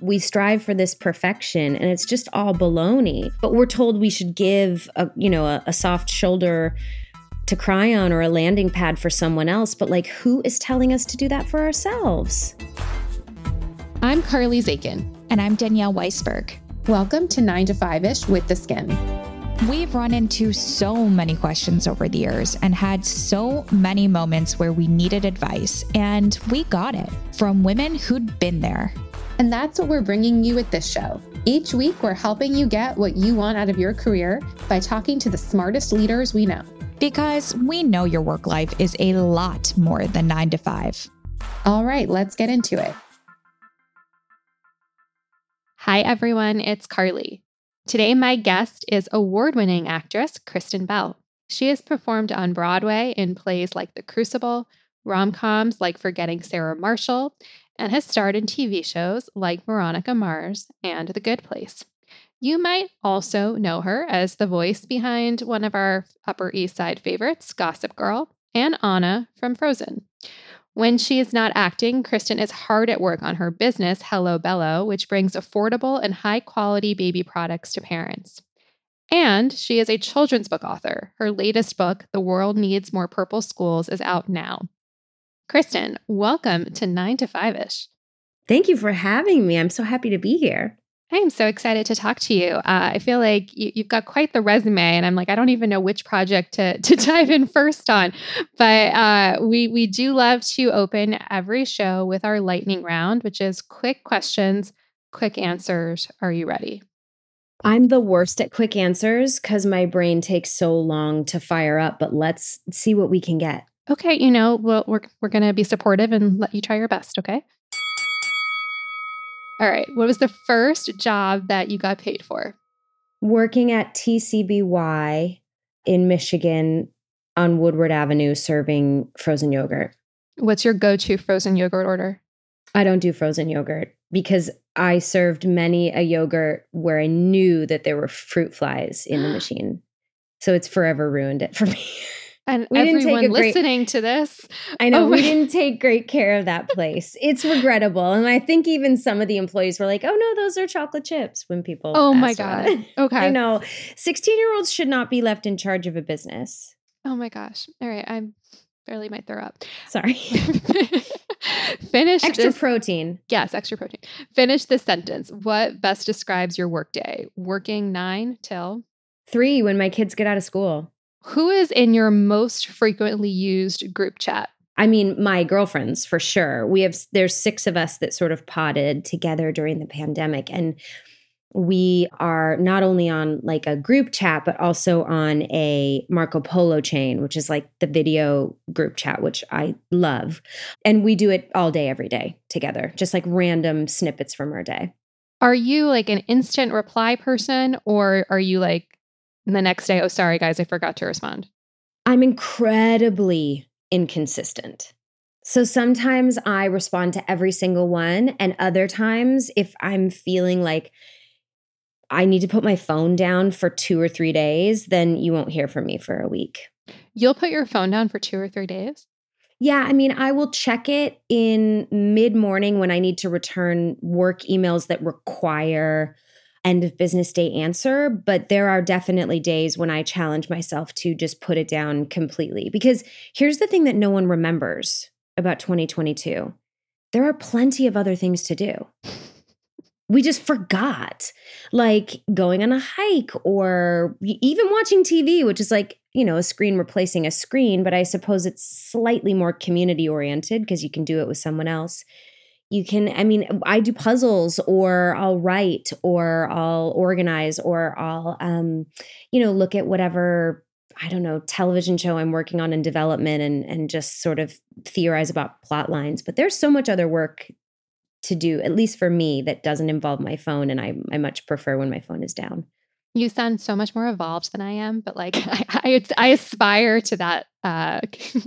we strive for this perfection and it's just all baloney. But we're told we should give a, you know, a, a soft shoulder to cry on or a landing pad for someone else. But like, who is telling us to do that for ourselves? I'm Carly Zakin. And I'm Danielle Weisberg. Welcome to 9 to 5 ish with theSkimm. We've run into so many questions over the years and had so many moments where we needed advice, and we got it from women who'd been there. And that's what we're bringing you with this show. Each week, we're helping you get what you want out of your career by talking to the smartest leaders we know. Because we know your work life is a lot more than nine to five. All right, let's get into it. Hi, everyone, it's Carly. Today, my guest is award winning actress Kristen Bell. She has performed on Broadway in plays like The Crucible, rom coms like Forgetting Sarah Marshall, and has starred in TV shows like Veronica Mars and The Good Place. You might also know her as the voice behind one of our Upper East Side favorites, Gossip Girl, and Anna from Frozen. When she is not acting, Kristen is hard at work on her business, Hello Bello, which brings affordable and high quality baby products to parents. And she is a children's book author. Her latest book, The World Needs More Purple Schools, is out now. Kristen, welcome to 9 to 5 ish. Thank you for having me. I'm so happy to be here. I am so excited to talk to you. Uh, I feel like you, have got quite the resume, and I'm like, I don't even know which project to, to dive in first on. But uh, we we do love to open every show with our lightning round, which is quick questions, quick answers. Are you ready? I'm the worst at quick answers because my brain takes so long to fire up. But let's see what we can get. Okay, you know, well, we're we're gonna be supportive and let you try your best. Okay. All right. What was the first job that you got paid for? Working at TCBY in Michigan on Woodward Avenue serving frozen yogurt. What's your go to frozen yogurt order? I don't do frozen yogurt because I served many a yogurt where I knew that there were fruit flies in the machine. So it's forever ruined it for me. And we everyone great, listening to this. I know oh we didn't take great care of that place. It's regrettable. And I think even some of the employees were like, oh no, those are chocolate chips when people. Oh my God. Okay. I know. 16 year olds should not be left in charge of a business. Oh my gosh. All right. I barely might throw up. Sorry. Finish extra this, protein. Yes, extra protein. Finish this sentence. What best describes your workday? Working nine till three when my kids get out of school. Who is in your most frequently used group chat? I mean, my girlfriends for sure. We have there's six of us that sort of potted together during the pandemic and we are not only on like a group chat but also on a Marco Polo chain, which is like the video group chat which I love. And we do it all day every day together, just like random snippets from our day. Are you like an instant reply person or are you like and the next day, oh, sorry, guys, I forgot to respond. I'm incredibly inconsistent. So sometimes I respond to every single one. And other times, if I'm feeling like I need to put my phone down for two or three days, then you won't hear from me for a week. You'll put your phone down for two or three days? Yeah, I mean, I will check it in mid morning when I need to return work emails that require end of business day answer, but there are definitely days when I challenge myself to just put it down completely. Because here's the thing that no one remembers about 2022 there are plenty of other things to do. We just forgot, like going on a hike or even watching TV, which is like, you know, a screen replacing a screen, but I suppose it's slightly more community oriented because you can do it with someone else you can i mean i do puzzles or i'll write or i'll organize or i'll um you know look at whatever i don't know television show i'm working on in development and and just sort of theorize about plot lines. But there's so much other work to do at least for me that doesn't involve my phone and i i much prefer when my phone is down. You sound so much more evolved than I am, but like I, I, I aspire to that uh,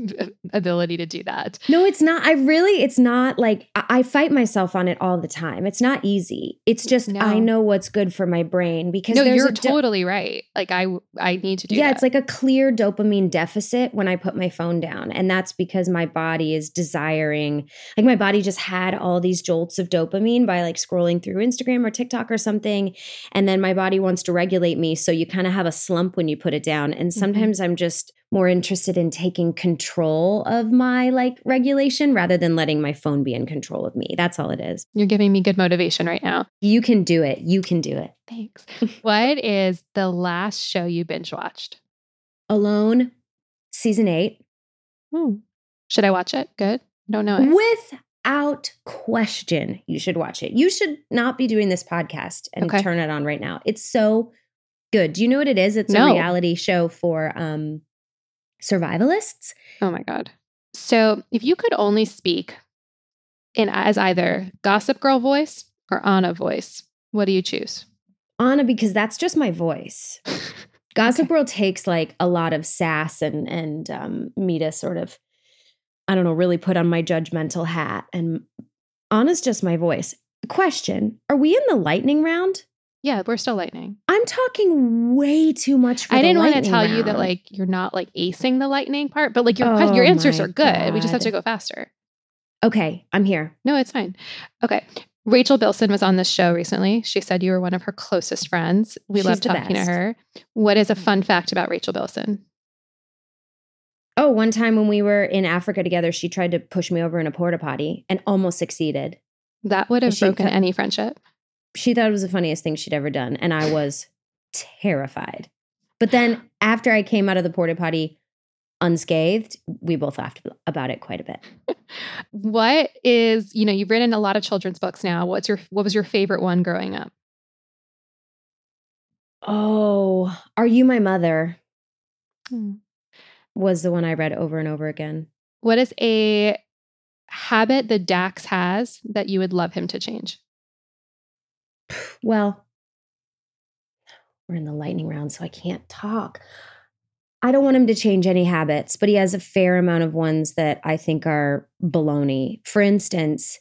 ability to do that. No, it's not. I really, it's not like I, I fight myself on it all the time. It's not easy. It's just No. I know what's good for my brain because No, you're do- totally right. Like I, I need to do. yeah, that. it's like a clear dopamine deficit when I put my phone down. And that's because my body is desiring, like, my body just had all these jolts of dopamine by like scrolling through Instagram or TikTok or something. And then my body wants to regulate me. So you kind of have a slump when you put it down. And sometimes I'm just more interested in taking control of my like regulation rather than letting my phone be in control of me. That's all it is. you're giving me good motivation right now. You can do it. You can do it. Thanks. what is the last show you binge watched? Alone, season eight. Hmm. Should I watch it? Good. Don't know it. Without question, you should watch it. You should not be doing this podcast and Okay. turn it on right now. It's so good. Do you know what it is? It's No. a reality show for um survivalists. Oh my god. So, if you could only speak in as either Gossip Girl voice or Anna voice, what do you choose? Anna, because that's just my voice. Gossip Girl takes like a lot of sass and and um, me to sort of, I don't know, really put on my judgmental hat. And Anna's just my voice. Question: Are we in the lightning round? Yeah, we're still lightning. I'm talking way too much. For I didn't want to tell you that like you're not like acing the lightning part, but like your que- oh your Oh answers are good. We just have to go faster. Okay, I'm here. No, it's fine. Okay. Rachel Bilson was on this show recently. She said you were one of her closest friends. We She's love talking best. to her. What is a fun fact about Rachel Bilson? Oh, one time when we were in Africa together, she tried to push me over in a porta potty and almost succeeded. That would have broken any friendship. She thought it was the funniest thing she'd ever done, and I was terrified. But then after I came out of the porta potty unscathed, we both laughed about it quite a bit. What is, you know, you've written a lot of children's books now. What's your what was your favorite one growing up? Oh, Are You My Mother Hmm. was the one I read over and over again. What is a habit that Dax has that you would love him to change? Well, we're in the lightning round, so I can't talk. I don't want him to change any habits, but he has a fair amount of ones that I think are baloney. For instance,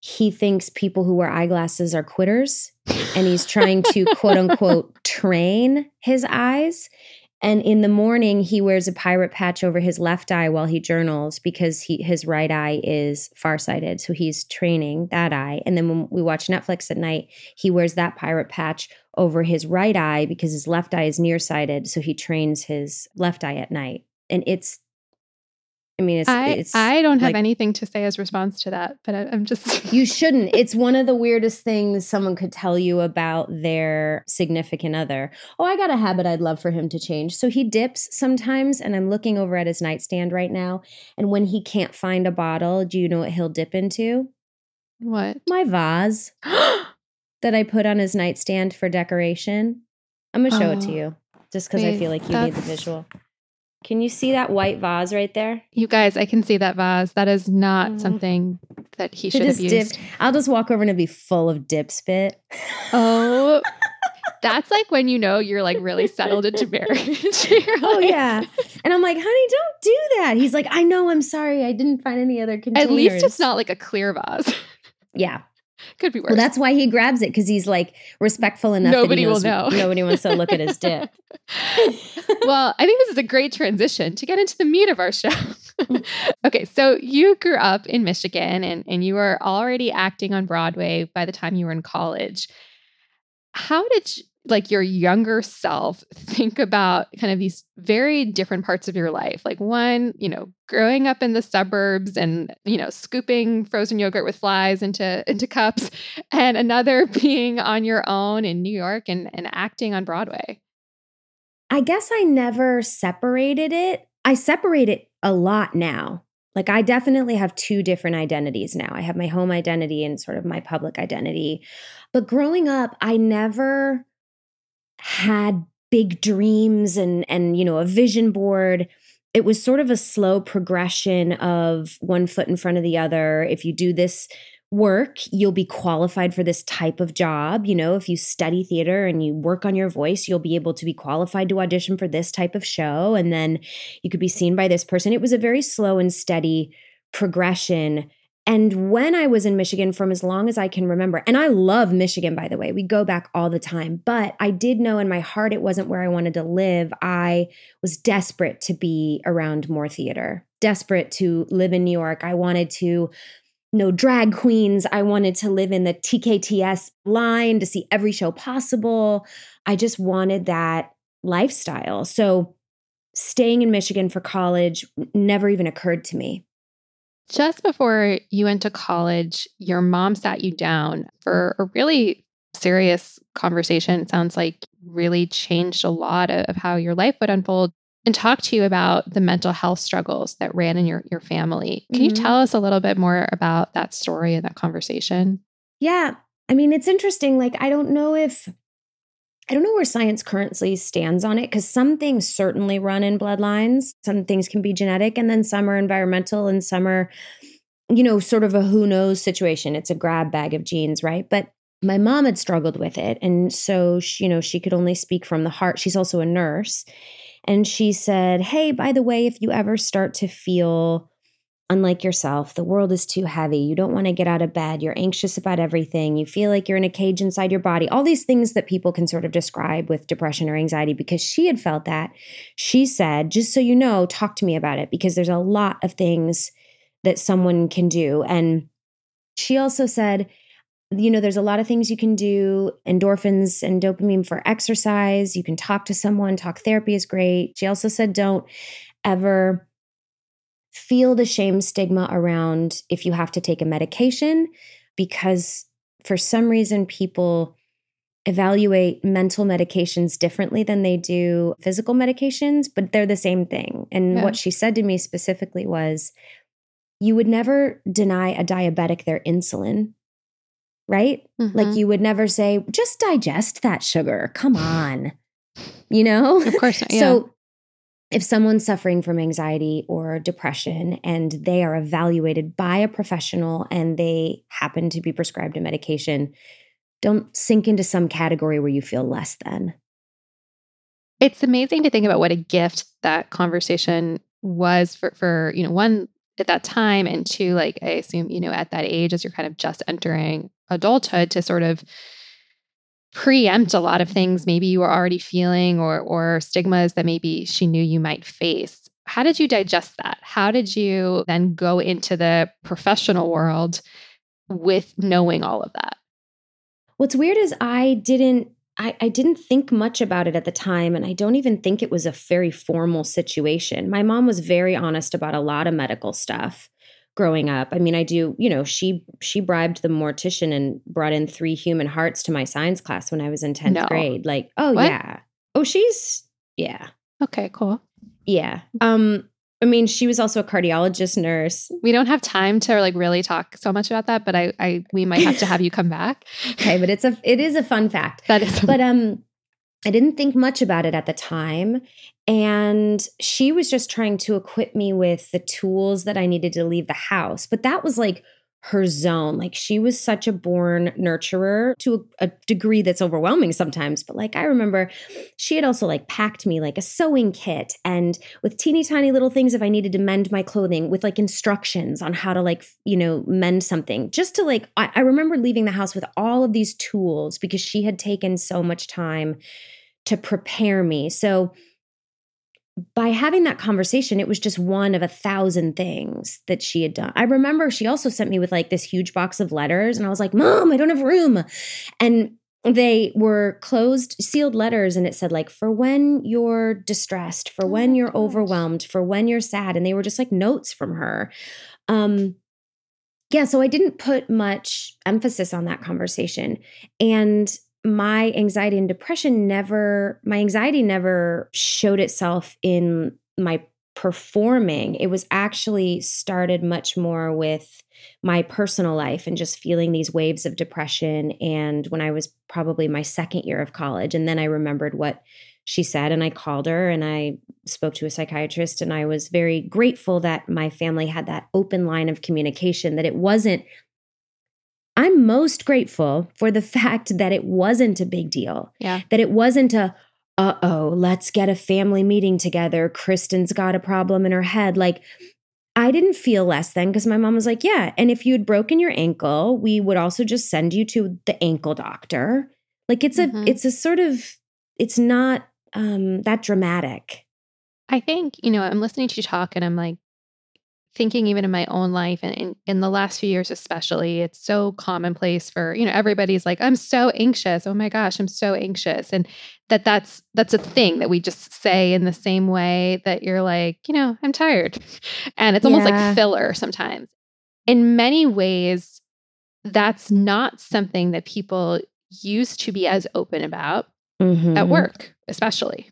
he thinks people who wear eyeglasses are quitters, and he's trying to quote unquote train his eyes. And in the morning, he wears a pirate patch over his left eye while he journals because he, his right eye is farsighted. So he's training that eye. And then when we watch Netflix at night, he wears that pirate patch over his right eye because his left eye is nearsighted. So he trains his left eye at night. And it's, I mean, it's, I it's, I don't have like- anything to say as response to that, but I, I'm just you shouldn't. It's one of the weirdest things someone could tell you about their significant other. Oh, I got a habit I'd love for him to change. So he dips sometimes, and I'm looking over at his nightstand right now. And when he can't find a bottle, do you know what he'll dip into? what? My vase that I put on his nightstand for decoration. I'm gonna show it to Oh. you just because I feel like you need the visual. Can you see that white vase right there? You guys, I can see that vase. That is not Mhm. something that he should have used. dipped. I'll just walk over and it'll be full of dip spit. Oh, that's like when you know you're like really settled into marriage. You're Oh yeah. And I'm like, honey, don't do that. He's like, I know, I'm sorry. I didn't find any other containers. At least it's not like a clear vase. Yeah. Could be worse. Well, that's why he grabs it because he's like respectful enough. Nobody that he will knows know. Nobody wants to look at his dip. well, I think this is a great transition to get into the meat of our show. okay, so you grew up in Michigan and, and you were already acting on Broadway by the time you were in college. How did you, like your younger self think about kind of these very different parts of your life? Like one, you know, growing up in the suburbs and, you know, scooping frozen yogurt with flies into into cups, and another being on your own in New York and, and acting on Broadway. I guess I never separated it. I separate it a lot now. Like I definitely have two different identities now. I have my home identity and sort of my public identity. But growing up, I never had big dreams and and you know, a vision board. It was sort of a slow progression of one foot in front of the other. If you do this work, you'll be qualified for this type of job. You know, if you study theater and you work on your voice, you'll be able to be qualified to audition for this type of show. And then you could be seen by this person. It was a very slow and steady progression. And when I was in Michigan from as long as I can remember, and I love Michigan, by the way, we go back all the time, but I did know in my heart it wasn't where I wanted to live. I was desperate to be around more theater, desperate to live in New York. I wanted to no drag queens. I wanted to live in the TKTS line to see every show possible. I just wanted that lifestyle. So staying in Michigan for college never even occurred to me. Just before you went to college, your mom sat you down for a really serious conversation. It sounds like really changed a lot of how your life would unfold and talk to you about the mental health struggles that ran in your, your family. Can mm-hmm. you tell us a little bit more about that story and that conversation? Yeah. I mean, it's interesting. Like, I don't know if, I don't know where science currently stands on it because some things certainly run in bloodlines. Some things can be genetic, and then some are environmental, and some are, you know, sort of a who knows situation. It's a grab bag of genes, right? But my mom had struggled with it. And so, she, you know, she could only speak from the heart. She's also a nurse. And she said, Hey, by the way, if you ever start to feel unlike yourself, the world is too heavy, you don't want to get out of bed, you're anxious about everything, you feel like you're in a cage inside your body, all these things that people can sort of describe with depression or anxiety, because she had felt that. She said, Just so you know, talk to me about it, because there's a lot of things that someone can do. And she also said, you know, there's a lot of things you can do endorphins and dopamine for exercise. You can talk to someone, talk therapy is great. She also said, don't ever feel the shame stigma around if you have to take a medication, because for some reason, people evaluate mental medications differently than they do physical medications, but they're the same thing. And yeah. what she said to me specifically was, you would never deny a diabetic their insulin right? Mm-hmm. Like you would never say, just digest that sugar. Come on. You know? Of course. Yeah. So if someone's suffering from anxiety or depression and they are evaluated by a professional and they happen to be prescribed a medication, don't sink into some category where you feel less than. It's amazing to think about what a gift that conversation was for for, you know, one at that time and two like I assume, you know, at that age as you're kind of just entering adulthood to sort of preempt a lot of things maybe you were already feeling or or stigmas that maybe she knew you might face. How did you digest that? How did you then go into the professional world with knowing all of that? What's weird is I didn't I, I, didn't think much about it at the time, and I don't even think it was a very formal situation. My mom was very honest about a lot of medical stuff growing up. I mean, I do, you know, she she bribed the mortician and brought in three human hearts to my science class when I was in 10th no. grade. Like, oh what? yeah. Oh, she's yeah. Okay, cool. Yeah. Um I mean, she was also a cardiologist nurse. We don't have time to like really talk so much about that, but I I we might have to have you come back. okay, but it's a it is a fun fact. That is. But um I didn't think much about it at the time. And she was just trying to equip me with the tools that I needed to leave the house. But that was like her zone. Like she was such a born nurturer to a, a, degree that's overwhelming sometimes. But like I remember she had also like packed me like a sewing kit and with teeny tiny little things if I needed to mend my clothing with like instructions on how to like, you know, mend something. Just to like, I, I remember leaving the house with all of these tools because she had taken so much time to prepare me. So by having that conversation, it was just one of a thousand things that she had done. I remember she also sent me with like this huge box of letters, and I was like, Mom, I don't have room. And they were closed, sealed letters, and it said, like, for when you're distressed, for oh when you're gosh. overwhelmed, for when you're sad. And they were just like notes from her. Um, yeah, so I didn't put much emphasis on that conversation. And my anxiety and depression never, my anxiety never showed itself in my performing. It was actually started much more with my personal life and just feeling these waves of depression. And when I was probably my second year of college, and then I remembered what she said, and I called her and I spoke to a psychiatrist. And I was very grateful that my family had that open line of communication, that it wasn't I'm most grateful for the fact that it wasn't a big deal. Yeah. That it wasn't a, uh oh, let's get a family meeting together. Kristen's got a problem in her head. Like, I didn't feel less than because my mom was like, yeah. And if you had broken your ankle, we would also just send you to the ankle doctor. Like it's a Mhm. it's a sort of it's not um that dramatic. I think, you know, I'm listening to you talk and I'm like thinking even in my own life and in, in the last few years especially, it's so commonplace for, you know, everybody's like, I'm so anxious. Oh my gosh, I'm so anxious. And that that's that's a thing that we just say in the same way that you're like, you know, I'm tired. And it's almost Yeah. like filler sometimes. In many ways, that's not something that people used to be as open about at Mhm. work, especially.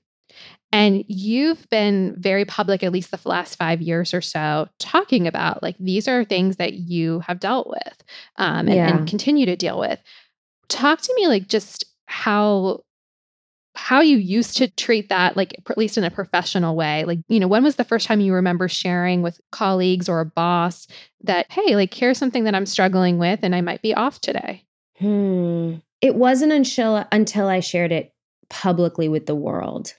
And you've been very public, at least the last five years or so, talking about like these are things that you have dealt with um, and, Yeah. and continue to deal with. Talk to me like just how how you used to treat that like at least in a professional way like you know when was the first time you remember sharing with colleagues or a boss that hey like here's something that i'm struggling with and i might be off today Hmm. It wasn't until until I shared it publicly with the world.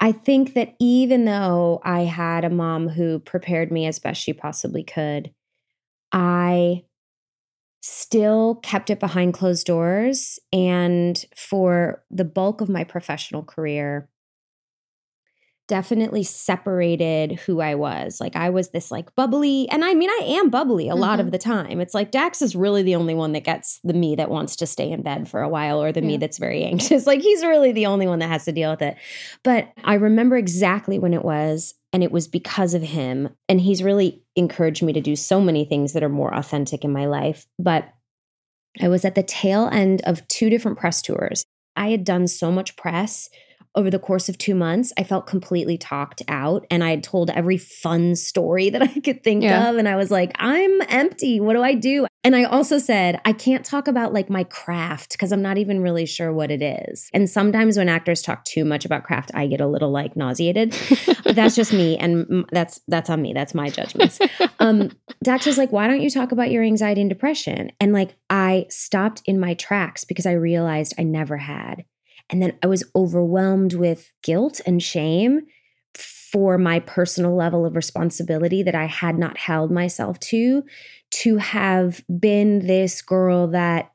I think that even though I had a mom who prepared me as best she possibly could, I still kept it behind closed doors. And for the bulk of my professional career, definitely separated who I was. Like I was this like bubbly, and I mean I am bubbly a lot Mhm. of the time. It's like Dax is really the only one that gets the me that wants to stay in bed for a while or the me that's very anxious. Like he's really the only one that has to deal with it. But I remember exactly when it was and it was because of him and he's really encouraged me to do so many things that are more authentic in my life. But I was at the tail end of two different press tours. I had done so much press over the course of two months. I felt completely talked out and I had told every fun story that I could think Yeah. of. And I was like, I'm empty. What do I do? And I also said, I can't talk about like my craft because I'm not even really sure what it is. And sometimes when actors talk too much about craft, I get a little like nauseated. That's just me. And that's that's on me. That's my judgments um Dax was like, why don't you talk about your anxiety and depression? And like I stopped in my tracks because I realized I never had. And then I was overwhelmed with guilt and shame for my personal level of responsibility that I had not held myself to, to have been this girl that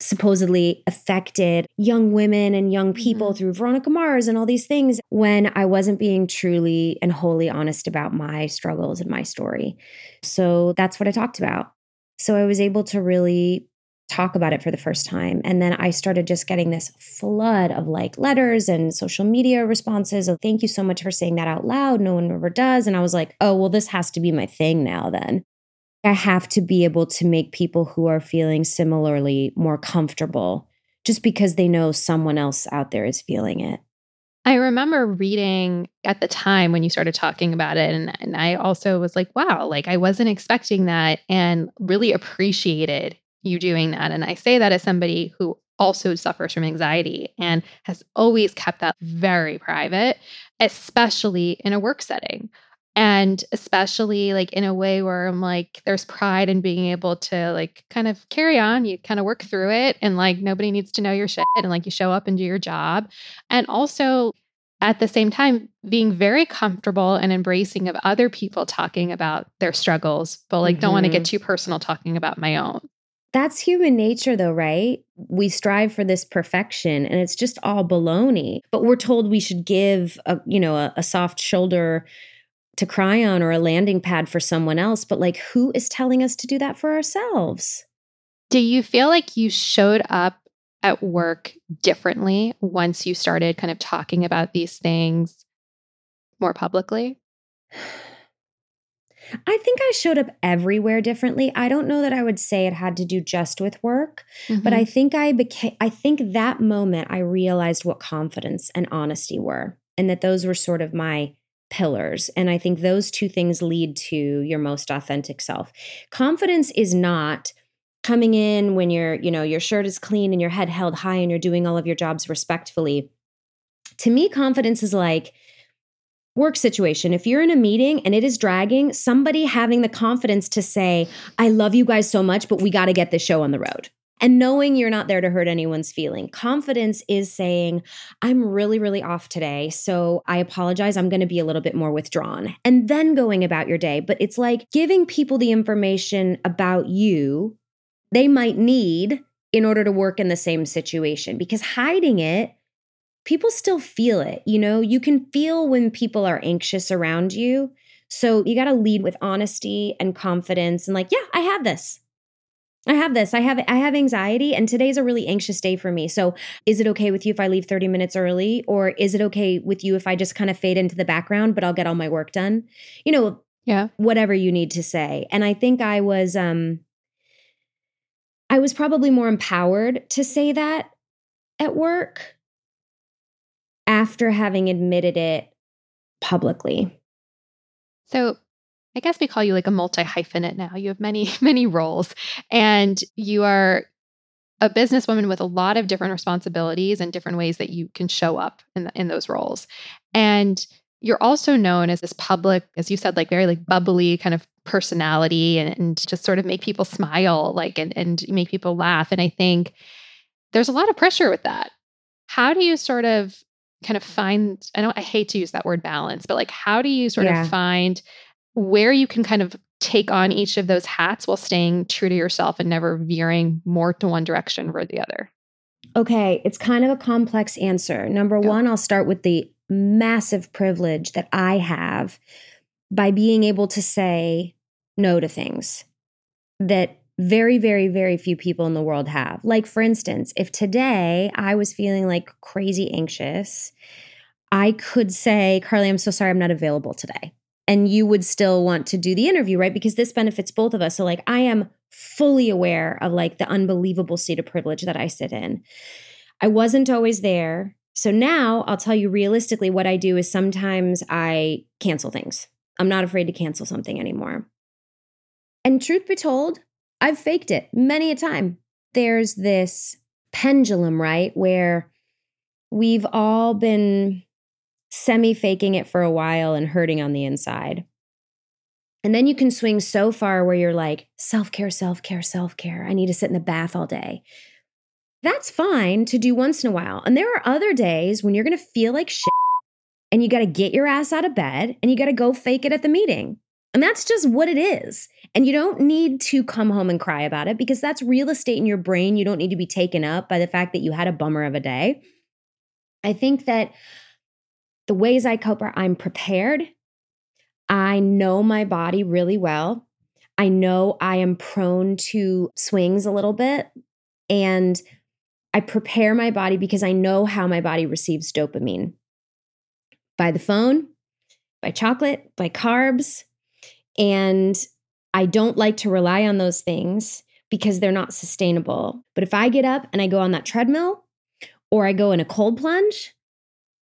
supposedly affected young women and young people Mhm. through Veronica Mars and all these things when I wasn't being truly and wholly honest about my struggles and my story. So that's what I talked about. So I was able to really talk about it for the first time. And then I started just getting this flood of like letters and social media responses of thank you so much for saying that out loud. No one ever does. And I was like, oh, well, this has to be my thing now then. I have to be able to make people who are feeling similarly more comfortable just because they know someone else out there is feeling it. I remember reading at the time when you started talking about it, and, and I also was like, wow, like I wasn't expecting that and really appreciated you doing that. And I say that as somebody who also suffers from anxiety and has always kept that very private, especially in a work setting. And especially like in a way where I'm like, there's pride in being able to like kind of carry on. You kind of work through it and like nobody needs to know your shit and like you show up and do your job. And also at the same time, being very comfortable and embracing of other people talking about their struggles, but like don't want to get mm-hmm. too personal talking about my own. That's human nature, though, right? We strive for this perfection, and it's just all baloney. But we're told we should give a, you know, a, a soft shoulder to cry on or a landing pad for someone else. But like, who is telling us to do that for ourselves? Do you feel like you showed up at work differently once you started kind of talking about these things more publicly? I think I showed up everywhere differently. I don't know that I would say it had to do just with work, but I mm-hmm. think I became, I think that moment I realized what confidence and honesty were, and that those were sort of my pillars. And I think those two things lead to your most authentic self. Confidence is not coming in when you're, you know, your shirt is clean and your head held high and you're doing all of your jobs respectfully. To me, confidence is like, work situation, if you're in a meeting and it is dragging, somebody having the confidence to say, I love you guys so much, but we got to get this show on the road. And knowing you're not there to hurt anyone's feeling. Confidence is saying, I'm really, really off today. So I apologize. I'm going to be a little bit more withdrawn. And then going about your day. But it's like giving people the information about you they might need in order to work in the same situation because hiding it people still feel it. You know, you can feel when people are anxious around you. So you got to lead with honesty and confidence and like, yeah, I have this. I have this. I have I have anxiety and today's a really anxious day for me. So, is it okay with you if I leave 30 minutes early or is it okay with you if I just kind of fade into the background but I'll get all my work done? You know, yeah. Whatever you need to say. And I think I was um I was probably more empowered to say that at work after having admitted it publicly. So I guess we call you like a multi hyphenate now. You have many, many roles, and you are a businesswoman with a lot of different responsibilities and different ways that you can show up in, the, in those roles. And you're also known as this public, as you said, like very like bubbly kind of personality and, and just sort of make people smile, like and, and make people laugh. And I think there's a lot of pressure with that. How do you sort of kind of find I know I hate to use that word balance, but like how do you sort yeah. of find where you can kind of take on each of those hats while staying true to yourself and never veering more to one direction or the other? Okay, it's kind of a complex answer. Number yeah. one, I'll start with the massive privilege that I have by being able to say no to things that very, very, very few people in the world have. Like, for instance, if today I was feeling like crazy anxious, I could say, Carly, I'm so sorry, I'm not available today. And you would still want to do the interview, right? Because this benefits both of us. So, like, I am fully aware of like the unbelievable state of privilege that I sit in. I wasn't always there. So now I'll tell you realistically what I do is sometimes I cancel things. I'm not afraid to cancel something anymore. And truth be told, I've faked it many a time. There's this pendulum, right? Where we've all been semi faking it for a while and hurting on the inside. And then you can swing so far where you're like, self care, self care, self care. I need to sit in the bath all day. That's fine to do once in a while. And there are other days when you're going to feel like shit and you got to get your ass out of bed and you got to go fake it at the meeting. And that's just what it is. And you don't need to come home and cry about it because that's real estate in your brain. You don't need to be taken up by the fact that you had a bummer of a day. I think that the ways I cope are I'm prepared. I know my body really well. I know I am prone to swings a little bit. And I prepare my body because I know how my body receives dopamine by the phone, by chocolate, by carbs, and I don't like to rely on those things because they're not sustainable. But if I get up and I go on that treadmill or I go in a cold plunge,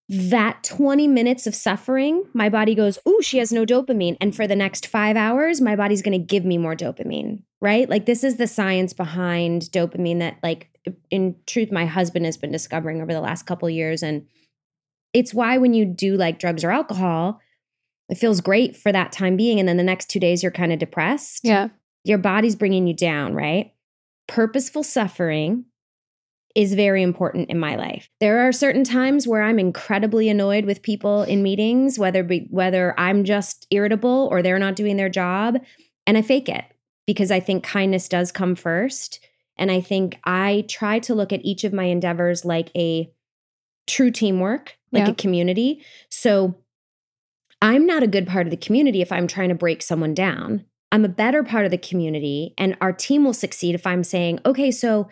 that 20 minutes of suffering, my body goes, Ooh, she has no dopamine. And for the next five hours, my body's going to give me more dopamine, right? Like, this is the science behind dopamine that, like, in truth, my husband has been discovering over the last couple years. And it's why when you do like drugs or alcohol, it feels great for that time being. And then the next two days, you're kind of depressed. Yeah. Your body's bringing you down, right? Purposeful suffering is very important in my life. There are certain times where I'm incredibly annoyed with people in meetings, whether be, whether I'm just irritable or they're not doing their job, and I fake it because I think kindness does come first. And I think I try to look at each of my endeavors like a true teamwork, like yeah. a community. So I'm not a good part of the community if I'm trying to break someone down. I'm a better part of the community, and our team will succeed if I'm saying, okay, so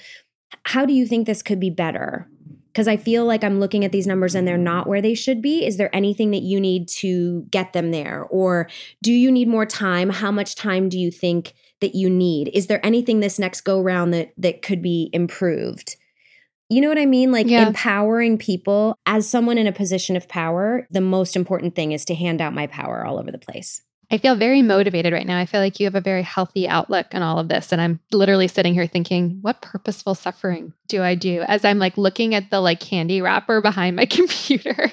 how do you think this could be better? Because I feel like I'm looking at these numbers and they're not where they should be. Is there anything that you need to get them there? Or do you need more time? How much time do you think that you need? Is there anything this next go round that that could be improved? You know what I mean? Like yeah. empowering people as someone in a position of power, the most important thing is to hand out my power all over the place. I feel very motivated right now. I feel like you have a very healthy outlook on all of this. And I'm literally sitting here thinking, what purposeful suffering do I do as I'm like looking at the like candy wrapper behind my computer?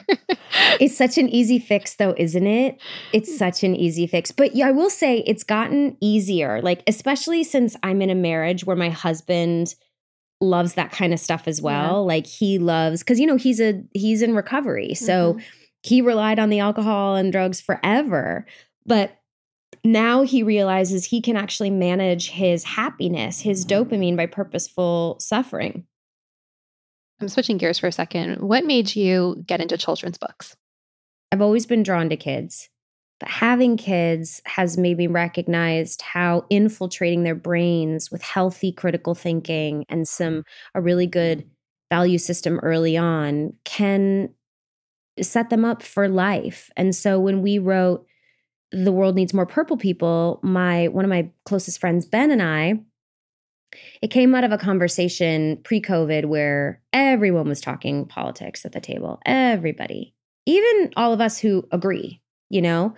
it's such an easy fix, though, isn't it? It's hmm. such an easy fix. But yeah, I will say it's gotten easier, like, especially since I'm in a marriage where my husband loves that kind of stuff as well. Yeah. Like he loves cuz you know he's a he's in recovery. So mm-hmm. he relied on the alcohol and drugs forever. But now he realizes he can actually manage his happiness, his dopamine by purposeful suffering. I'm switching gears for a second. What made you get into children's books? I've always been drawn to kids, but having kids has made me recognize how infiltrating their brains with healthy critical thinking and some a really good value system early on can set them up for life. And so when we wrote the world needs more purple people my one of my closest friends ben and i it came out of a conversation pre-covid where everyone was talking politics at the table everybody even all of us who agree you know?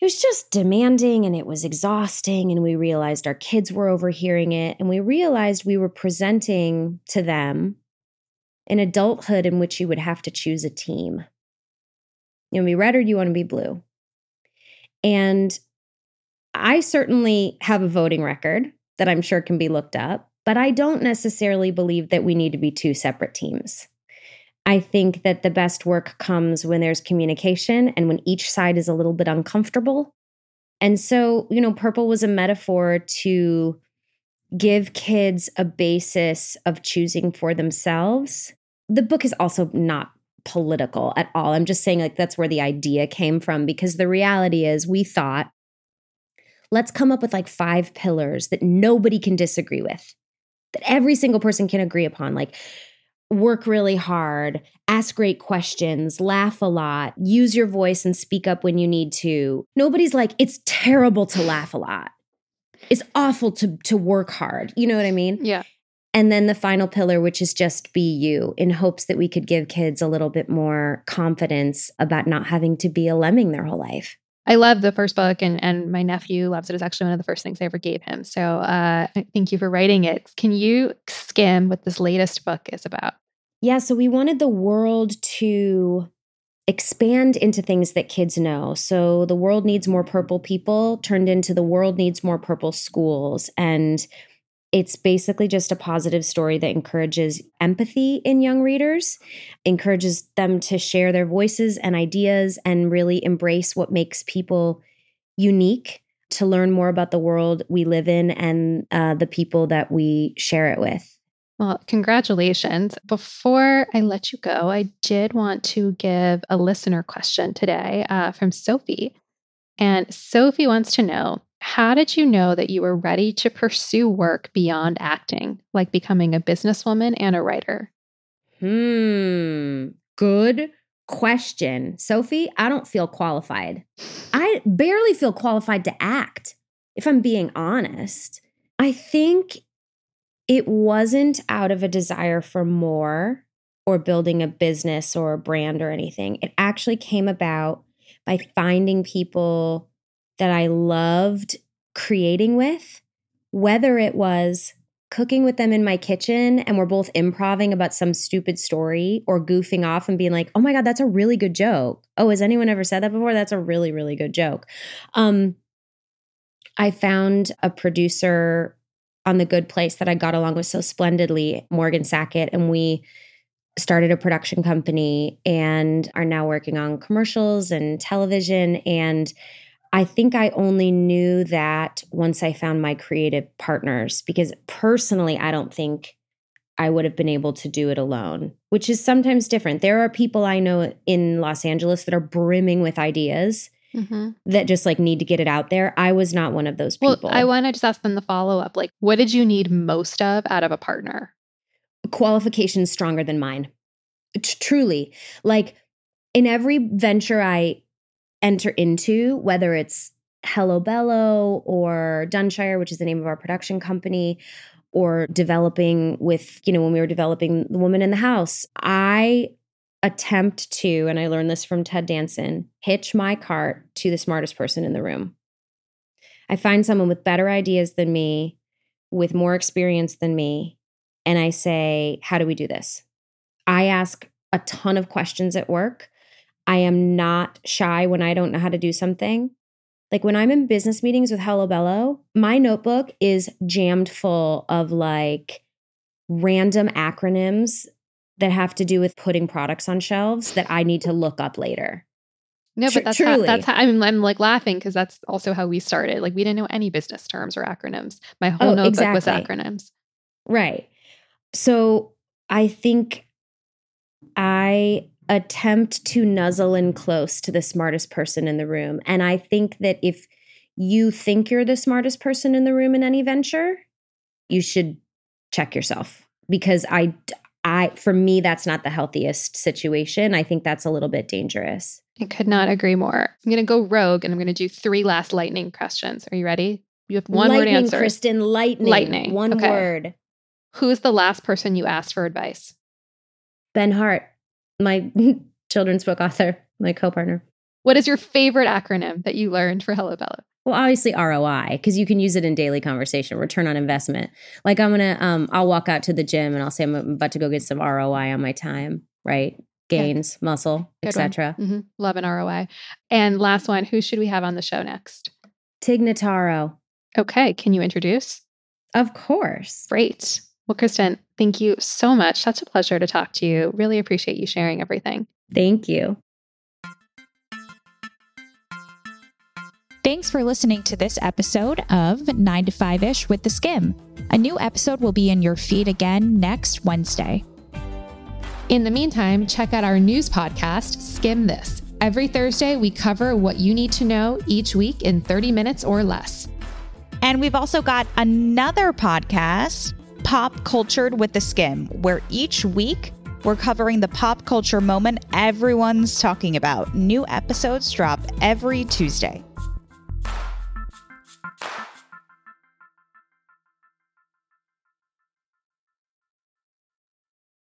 It was just demanding and it was exhausting and we realized our kids were overhearing it and we realized we were presenting to them an adulthood in which you would have to choose a team. You want to be red or do you want to be blue? And I certainly have a voting record that I'm sure can be looked up, but I don't necessarily believe that we need to be two separate teams. I think that the best work comes when there's communication and when each side is a little bit uncomfortable. And so, you know, purple was a metaphor to give kids a basis of choosing for themselves. The book is also not political at all. I'm just saying, like, that's where the idea came from because the reality is we thought, let's come up with like five pillars that nobody can disagree with, that every single person can agree upon. Like, work really hard, ask great questions, laugh a lot, use your voice and speak up when you need to. Nobody's like, it's terrible to laugh a lot. It's awful to to work hard. You know what I mean? Yeah. And then the final pillar, which is just be you, in hopes that we could give kids a little bit more confidence about not having to be a lemming their whole life. I love the first book, and, and my nephew loves it. It's actually one of the first things I ever gave him. So uh, thank you for writing it. Can you skim what this latest book is about? Yeah, so we wanted the world to expand into things that kids know. So the world needs more purple people turned into the world needs more purple schools. And it's basically just a positive story that encourages empathy in young readers, encourages them to share their voices and ideas and really embrace what makes people unique, to learn more about the world we live in and uh, the people that we share it with. Well, congratulations. Before I let you go, I did want to give a listener question today uh, from Sophie. And Sophie wants to know how did you know that you were ready to pursue work beyond acting, like becoming a businesswoman and a writer? Hmm, good question. Sophie, I don't feel qualified. I barely feel qualified to act, if I'm being honest. I think it wasn't out of a desire for more or building a business or a brand or anything. It actually came about by finding people that I loved creating with, whether it was cooking with them in my kitchen and we're both improvising about some stupid story or goofing off and being like, "Oh my god, that's a really good joke." Oh, has anyone ever said that before? That's a really really good joke. Um I found a producer on the good place that I got along with so splendidly, Morgan Sackett, and we started a production company and are now working on commercials and television and I think I only knew that once I found my creative partners because personally, I don't think I would have been able to do it alone, which is sometimes different. There are people I know in Los Angeles that are brimming with ideas mm-hmm. that just like need to get it out there. I was not one of those people. Well, I want to just ask them the follow up like, what did you need most of out of a partner? Qualifications stronger than mine. T- truly. Like in every venture I enter into, whether it's Hello Bello or Dunshire, which is the name of our production company, or developing with, you know, when we were developing The Woman in the House, I attempt to, and I learned this from Ted Danson, hitch my cart to the smartest person in the room. I find someone with better ideas than me, with more experience than me, and I say, How do we do this? I ask a ton of questions at work. I am not shy when I don't know how to do something. Like when I'm in business meetings with Hello Bello, my notebook is jammed full of like random acronyms that have to do with putting products on shelves that I need to look up later. No, but that's how, that's how I'm, I'm like laughing because that's also how we started. Like we didn't know any business terms or acronyms. My whole oh, notebook exactly. was acronyms. Right. So I think I attempt to nuzzle in close to the smartest person in the room. And I think that if you think you're the smartest person in the room in any venture, you should check yourself because I I for me that's not the healthiest situation. I think that's a little bit dangerous. I could not agree more. I'm going to go rogue and I'm going to do three last lightning questions. Are you ready? You have one lightning, word answer. Kristen, lightning. Lightning. One okay. word. Who's the last person you asked for advice? Ben Hart, my children's book author, my co-partner. What is your favorite acronym that you learned for Hello Bello? Well, obviously ROI, because you can use it in daily conversation, return on investment. Like I'm gonna, um, I'll walk out to the gym and I'll say I'm about to go get some ROI on my time, right? Gains, yeah. muscle, etc. Mm-hmm. Love an ROI. And last one, who should we have on the show next? Tig Notaro Okay, can you introduce? Of course. Great. Well, Kristen, thank you so much. Such a pleasure to talk to you. Really appreciate you sharing everything. Thank you. Thanks for listening to this episode of 9 to 5 ish with theSkimm. A new episode will be in your feed again next Wednesday. In the meantime, check out our news podcast, Skimm This. Every Thursday, we cover what you need to know each week in 30 minutes or less. And we've also got another podcast, Pop Cultured with theSkimm, where each week we're covering the pop culture moment everyone's talking about. New episodes drop every Tuesday.